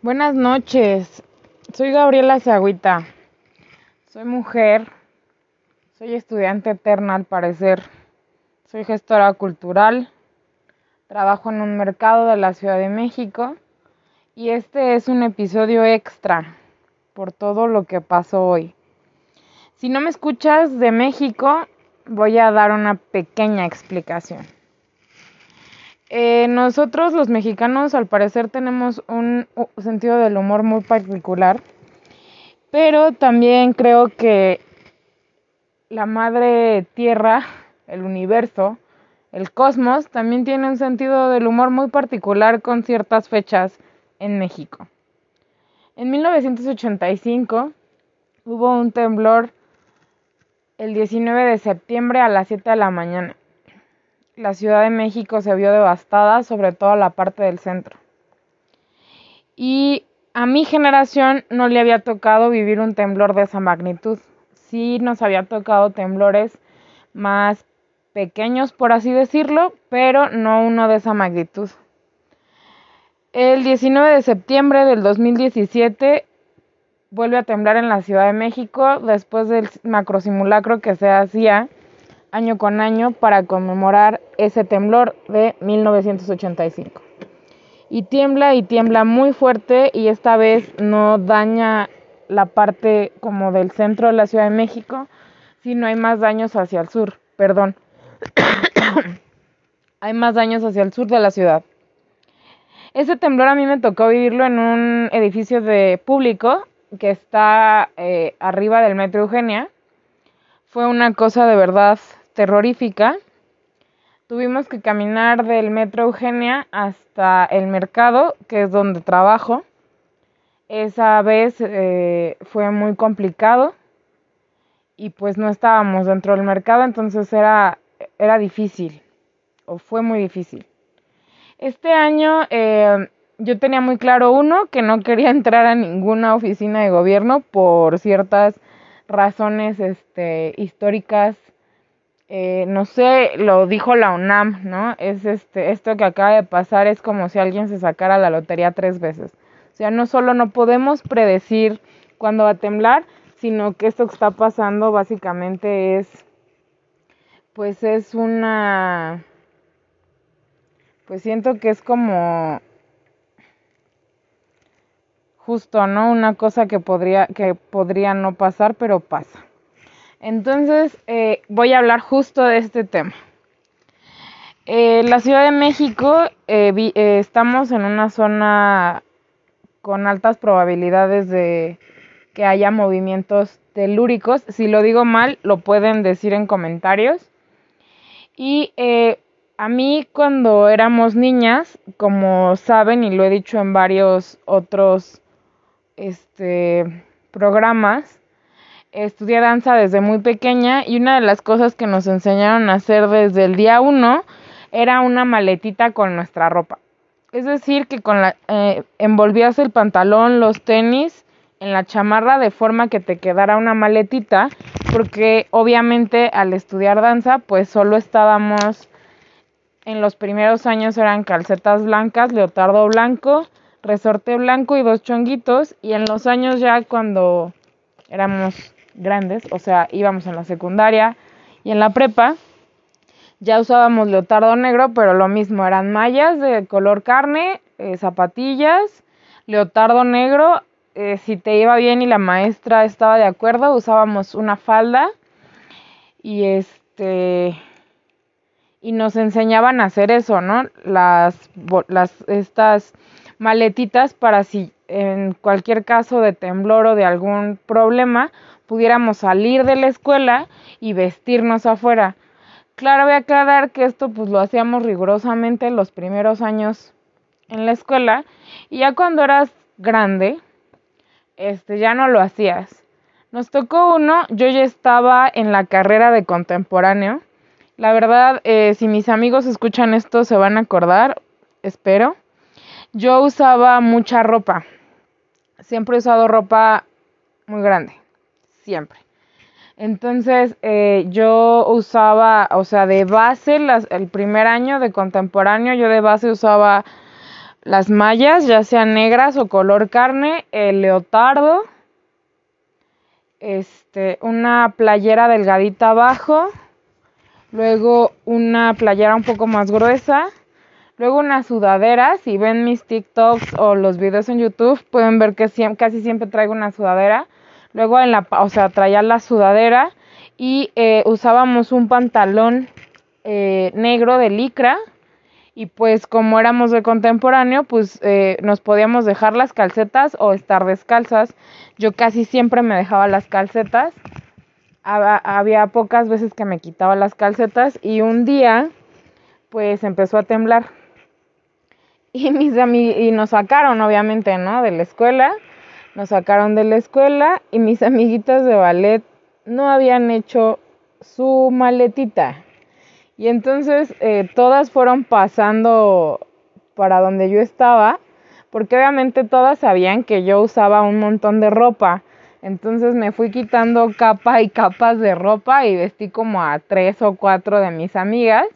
Buenas noches, soy Gabriela Zagüita, soy mujer, soy estudiante eterna al parecer, soy gestora cultural, trabajo en un mercado de la Ciudad de México. Y este es un episodio extra por todo lo que pasó hoy. Si no me escuchas de México, voy a dar una pequeña explicación. Eh, nosotros los mexicanos al parecer tenemos un sentido del humor muy particular, pero también creo que la madre tierra, el universo, el cosmos, también tiene un sentido del humor muy particular con ciertas fechas en México. En 1985 hubo un temblor el 19 de septiembre a las 7 de la mañana la Ciudad de México se vio devastada, sobre todo la parte del centro. Y a mi generación no le había tocado vivir un temblor de esa magnitud. Sí nos había tocado temblores más pequeños, por así decirlo, pero no uno de esa magnitud. El 19 de septiembre del 2017 vuelve a temblar en la Ciudad de México después del macrosimulacro que se hacía año con año para conmemorar ese temblor de 1985. Y tiembla y tiembla muy fuerte y esta vez no daña la parte como del centro de la Ciudad de México, sino hay más daños hacia el sur, perdón. hay más daños hacia el sur de la ciudad. Ese temblor a mí me tocó vivirlo en un edificio de público que está eh, arriba del Metro Eugenia. Fue una cosa de verdad terrorífica. Tuvimos que caminar del metro Eugenia hasta el mercado, que es donde trabajo. Esa vez eh, fue muy complicado y pues no estábamos dentro del mercado, entonces era, era difícil, o fue muy difícil. Este año eh, yo tenía muy claro uno, que no quería entrar a ninguna oficina de gobierno por ciertas razones este, históricas eh, no sé, lo dijo la UNAM, ¿no? Es este, esto que acaba de pasar es como si alguien se sacara la lotería tres veces. O sea, no solo no podemos predecir cuándo va a temblar, sino que esto que está pasando básicamente es, pues es una, pues siento que es como justo, ¿no? Una cosa que podría, que podría no pasar, pero pasa. Entonces, eh, voy a hablar justo de este tema. Eh, la Ciudad de México, eh, estamos en una zona con altas probabilidades de que haya movimientos telúricos. Si lo digo mal, lo pueden decir en comentarios. Y a mí cuando éramos niñas, como saben y lo he dicho en varios otros este, programas, estudié danza desde muy pequeña y una de las cosas que nos enseñaron a hacer desde el día uno era una maletita con nuestra ropa. Es decir, que con la eh, envolvías el pantalón, los tenis en la chamarra de forma que te quedara una maletita, porque obviamente al estudiar danza, pues solo estábamos en los primeros años eran calcetas blancas, leotardo blanco, resorte blanco y dos chonguitos, y en los años ya cuando éramos grandes, o sea, íbamos en la secundaria y en la prepa, ya usábamos leotardo negro, pero lo mismo, eran mallas de color carne, eh, zapatillas, leotardo negro, eh, si te iba bien y la maestra estaba de acuerdo, usábamos una falda y este y nos enseñaban a hacer eso, ¿no? Las, las estas maletitas para si en cualquier caso de temblor o de algún problema pudiéramos salir de la escuela y vestirnos afuera. Claro, voy a aclarar que esto pues lo hacíamos rigurosamente los primeros años en la escuela y ya cuando eras grande, este ya no lo hacías. Nos tocó uno, yo ya estaba en la carrera de contemporáneo. La verdad, eh, si mis amigos escuchan esto se van a acordar, espero. Yo usaba mucha ropa. Siempre he usado ropa muy grande siempre. Entonces eh, yo usaba, o sea, de base, el primer año de contemporáneo, yo de base usaba las mallas, ya sean negras o color carne, el leotardo, este, una playera delgadita abajo, luego una playera un poco más gruesa, luego una sudadera, si ven mis TikToks o los videos en YouTube, pueden ver que casi siempre traigo una sudadera, luego en la, o sea, traía la sudadera y eh, usábamos un pantalón eh, negro de licra y pues como éramos de contemporáneo, pues eh, nos podíamos dejar las calcetas o estar descalzas. Yo casi siempre me dejaba las calcetas. Había pocas veces que me quitaba las calcetas y un día pues empezó a temblar. Y, mis y nos sacaron obviamente, ¿no? De la escuela. Nos sacaron de la escuela y mis amiguitas de ballet no habían hecho su maletita. Y entonces eh, todas fueron pasando para donde yo estaba, porque obviamente todas sabían que yo usaba un montón de ropa. Entonces me fui quitando capa y capas de ropa y vestí como a tres o cuatro de mis amigas.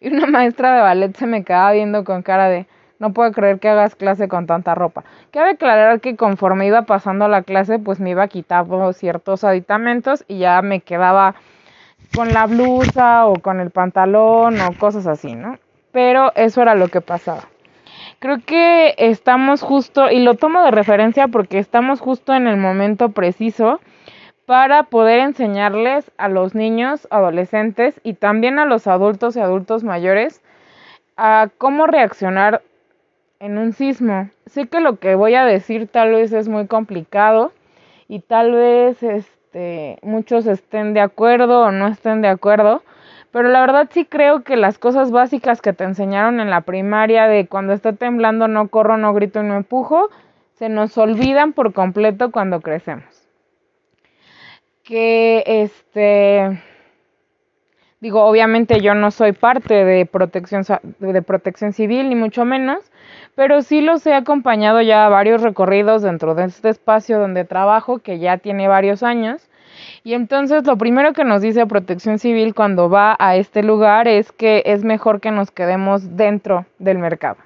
Y una maestra de ballet se me quedaba viendo con cara de, no puedo creer que hagas clase con tanta ropa. Cabe aclarar que conforme iba pasando la clase, pues me iba quitando ciertos aditamentos y ya me quedaba con la blusa o con el pantalón o cosas así, ¿no? Pero eso era lo que pasaba. Creo que estamos justo, y lo tomo de referencia porque estamos justo en el momento preciso para poder enseñarles a los niños, adolescentes y también a los adultos y adultos mayores a cómo reaccionar en un sismo. Sé que lo que voy a decir tal vez es muy complicado y tal vez es este, muchos estén de acuerdo o no estén de acuerdo, pero la verdad sí creo que las cosas básicas que te enseñaron en la primaria de cuando está temblando no corro, no grito y no empujo, se nos olvidan por completo cuando crecemos. Que este digo, obviamente yo no soy parte de protección de protección civil ni mucho menos, pero sí los he acompañado ya a varios recorridos dentro de este espacio donde trabajo, que ya tiene varios años. Y entonces lo primero que nos dice Protección Civil cuando va a este lugar es que es mejor que nos quedemos dentro del mercado.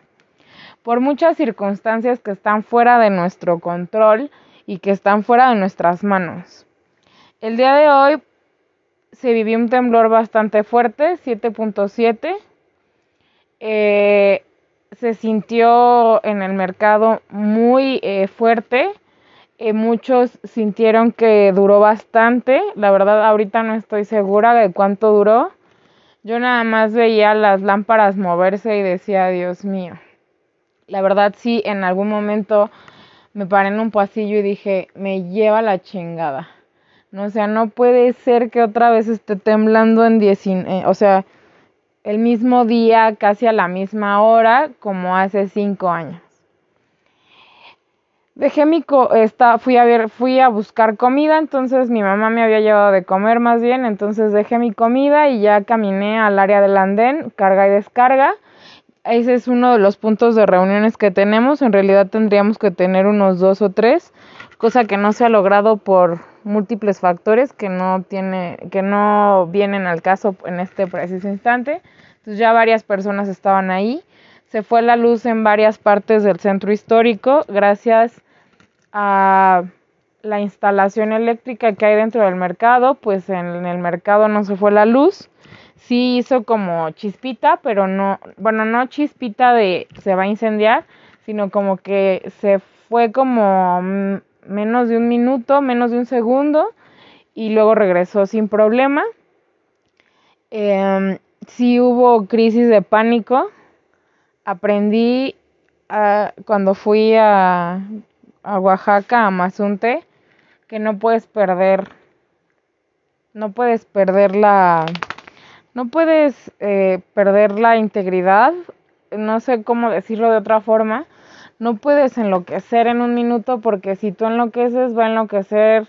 Por muchas circunstancias que están fuera de nuestro control y que están fuera de nuestras manos. El día de hoy se vivió un temblor bastante fuerte, 7.7. Eh, se sintió en el mercado muy eh, fuerte. Eh, muchos sintieron que duró bastante. La verdad, ahorita no estoy segura de cuánto duró. Yo nada más veía las lámparas moverse y decía, Dios mío. La verdad, sí, en algún momento me paré en un pasillo y dije, me lleva la chingada. No, o sea, no puede ser que otra vez esté temblando en 19, eh, o sea, el mismo día, casi a la misma hora, como hace cinco años. Dejé mi co fui a ver, fui a buscar comida, entonces mi mamá me había llevado de comer más bien, entonces dejé mi comida y ya caminé al área del andén, carga y descarga. Ese es uno de los puntos de reuniones que tenemos. En realidad tendríamos que tener unos dos o tres, cosa que no se ha logrado por múltiples factores que no tiene, que no vienen al caso en este preciso instante. Entonces ya varias personas estaban ahí. Se fue la luz en varias partes del centro histórico gracias a la instalación eléctrica que hay dentro del mercado, pues en el mercado no se fue la luz. Sí hizo como chispita, pero no, bueno, no chispita de se va a incendiar, sino como que se fue como menos de un minuto, menos de un segundo y luego regresó sin problema. Eh, sí hubo crisis de pánico. Aprendí ah, cuando fui a, a Oaxaca, a Mazunte, que no puedes perder, no puedes perder la, no puedes eh, perder la integridad, no sé cómo decirlo de otra forma, no puedes enloquecer en un minuto porque si tú enloqueces va a enloquecer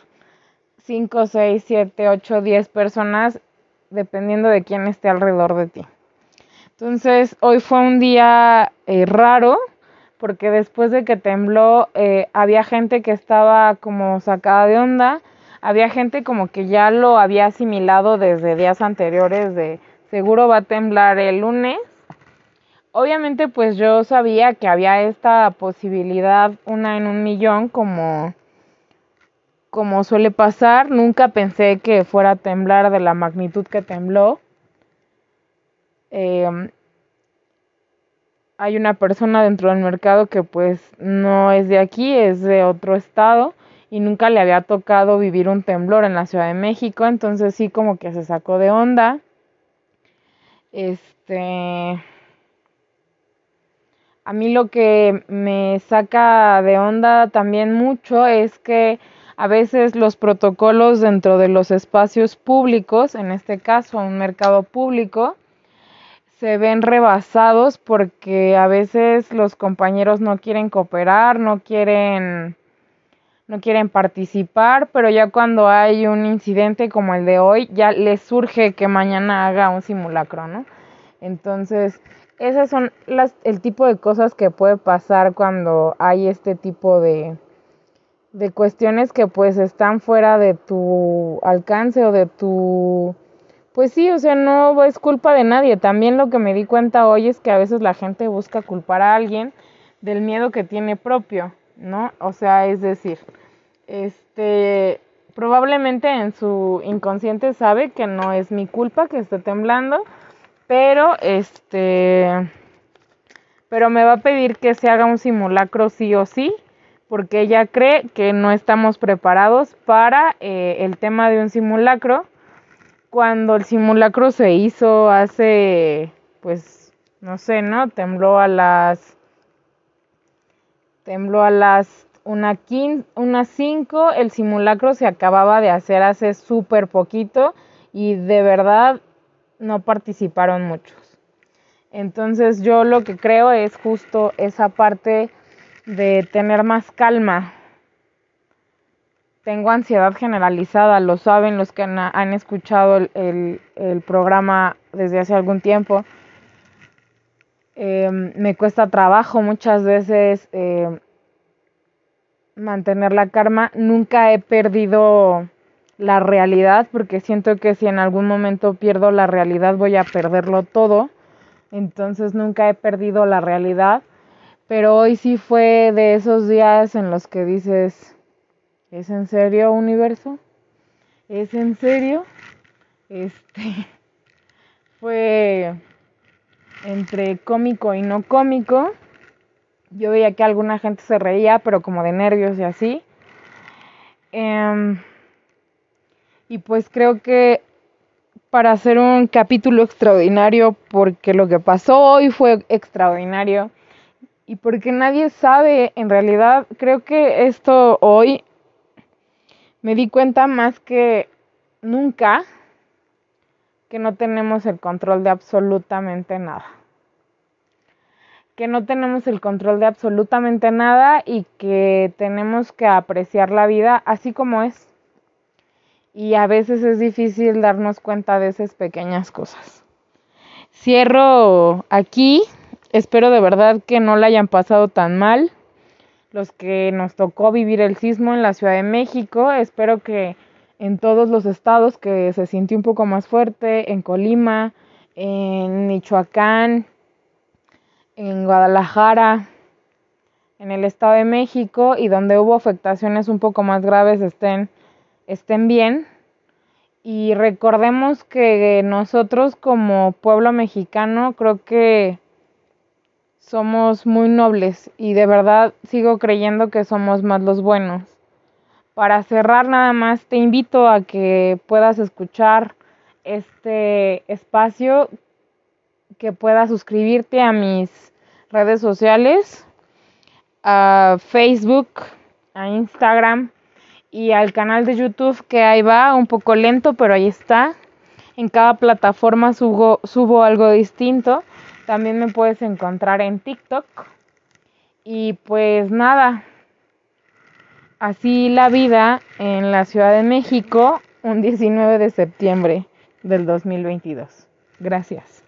5, 6, 7, 8, 10 personas dependiendo de quién esté alrededor de ti. Entonces, hoy fue un día eh, raro porque después de que tembló eh, había gente que estaba como sacada de onda, había gente como que ya lo había asimilado desde días anteriores de seguro va a temblar el lunes obviamente pues yo sabía que había esta posibilidad, una en un millón, como, como suele pasar. Nunca pensé que fuera a temblar de la magnitud que tembló. Em, hay una persona dentro del mercado que pues no es de aquí, es de otro estado y nunca le había tocado vivir un temblor en la Ciudad de México, entonces sí como que se sacó de onda. Este a mí lo que me saca de onda también mucho es que a veces los protocolos dentro de los espacios públicos, en este caso un mercado público, se ven rebasados porque a veces los compañeros no quieren cooperar, no quieren no quieren participar, pero ya cuando hay un incidente como el de hoy, ya les surge que mañana haga un simulacro, ¿no? Entonces, esas son las, el tipo de cosas que puede pasar cuando hay este tipo de, de cuestiones que pues están fuera de tu alcance o de tu... Pues sí, o sea, no es culpa de nadie. También lo que me di cuenta hoy es que a veces la gente busca culpar a alguien del miedo que tiene propio, ¿no? O sea, es decir, este, probablemente en su inconsciente sabe que no es mi culpa que esté temblando, pero este pero me va a pedir que se haga un simulacro sí o sí porque ella cree que no estamos preparados para eh, el tema de un simulacro. Cuando el simulacro se hizo hace pues no sé no tembló a las tembló a las una unas 5 el simulacro se acababa de hacer hace súper poquito y de verdad no participaron muchos. Entonces yo lo que creo es justo esa parte de tener más calma. Tengo ansiedad generalizada, lo saben los que han, escuchado el, programa desde hace algún tiempo. Em, me cuesta trabajo muchas veces em, mantener la calma. Nunca he perdido la realidad, porque siento que si en algún momento pierdo la realidad voy a perderlo todo. Entonces nunca he perdido la realidad, pero hoy sí fue de esos días en los que dices, ¿es en serio universo? ¿Es en serio? Este fue entre cómico y no cómico. Yo veía que alguna gente se reía, pero como de nervios y así. Eh, y pues creo que para hacer un capítulo extraordinario, porque lo que pasó hoy fue extraordinario y porque nadie sabe, en realidad creo que esto hoy me di cuenta más que nunca que no tenemos el control de absolutamente nada. Que no tenemos el control de absolutamente nada y que tenemos que apreciar la vida así como es y a veces es difícil darnos cuenta de esas pequeñas cosas. Cierro aquí, espero de verdad que no la hayan pasado tan mal los que nos tocó vivir el sismo en la Ciudad de México, espero que en todos los estados que se sintió un poco más fuerte, en Colima, en Michoacán, en Guadalajara, en el Estado de México y donde hubo afectaciones un poco más graves estén estén bien. Y recordemos que nosotros como pueblo mexicano creo que somos muy nobles y de verdad sigo creyendo que somos más los buenos. Para cerrar nada más te invito a que puedas escuchar este espacio, que puedas suscribirte a mis redes sociales, a Facebook, a Instagram y al canal de YouTube que ahí va, un poco lento, pero ahí está. En cada plataforma subo, subo algo distinto. También me puedes encontrar en TikTok. Y pues nada, así la vida en la Ciudad de México un 19 de septiembre del 2022. Gracias.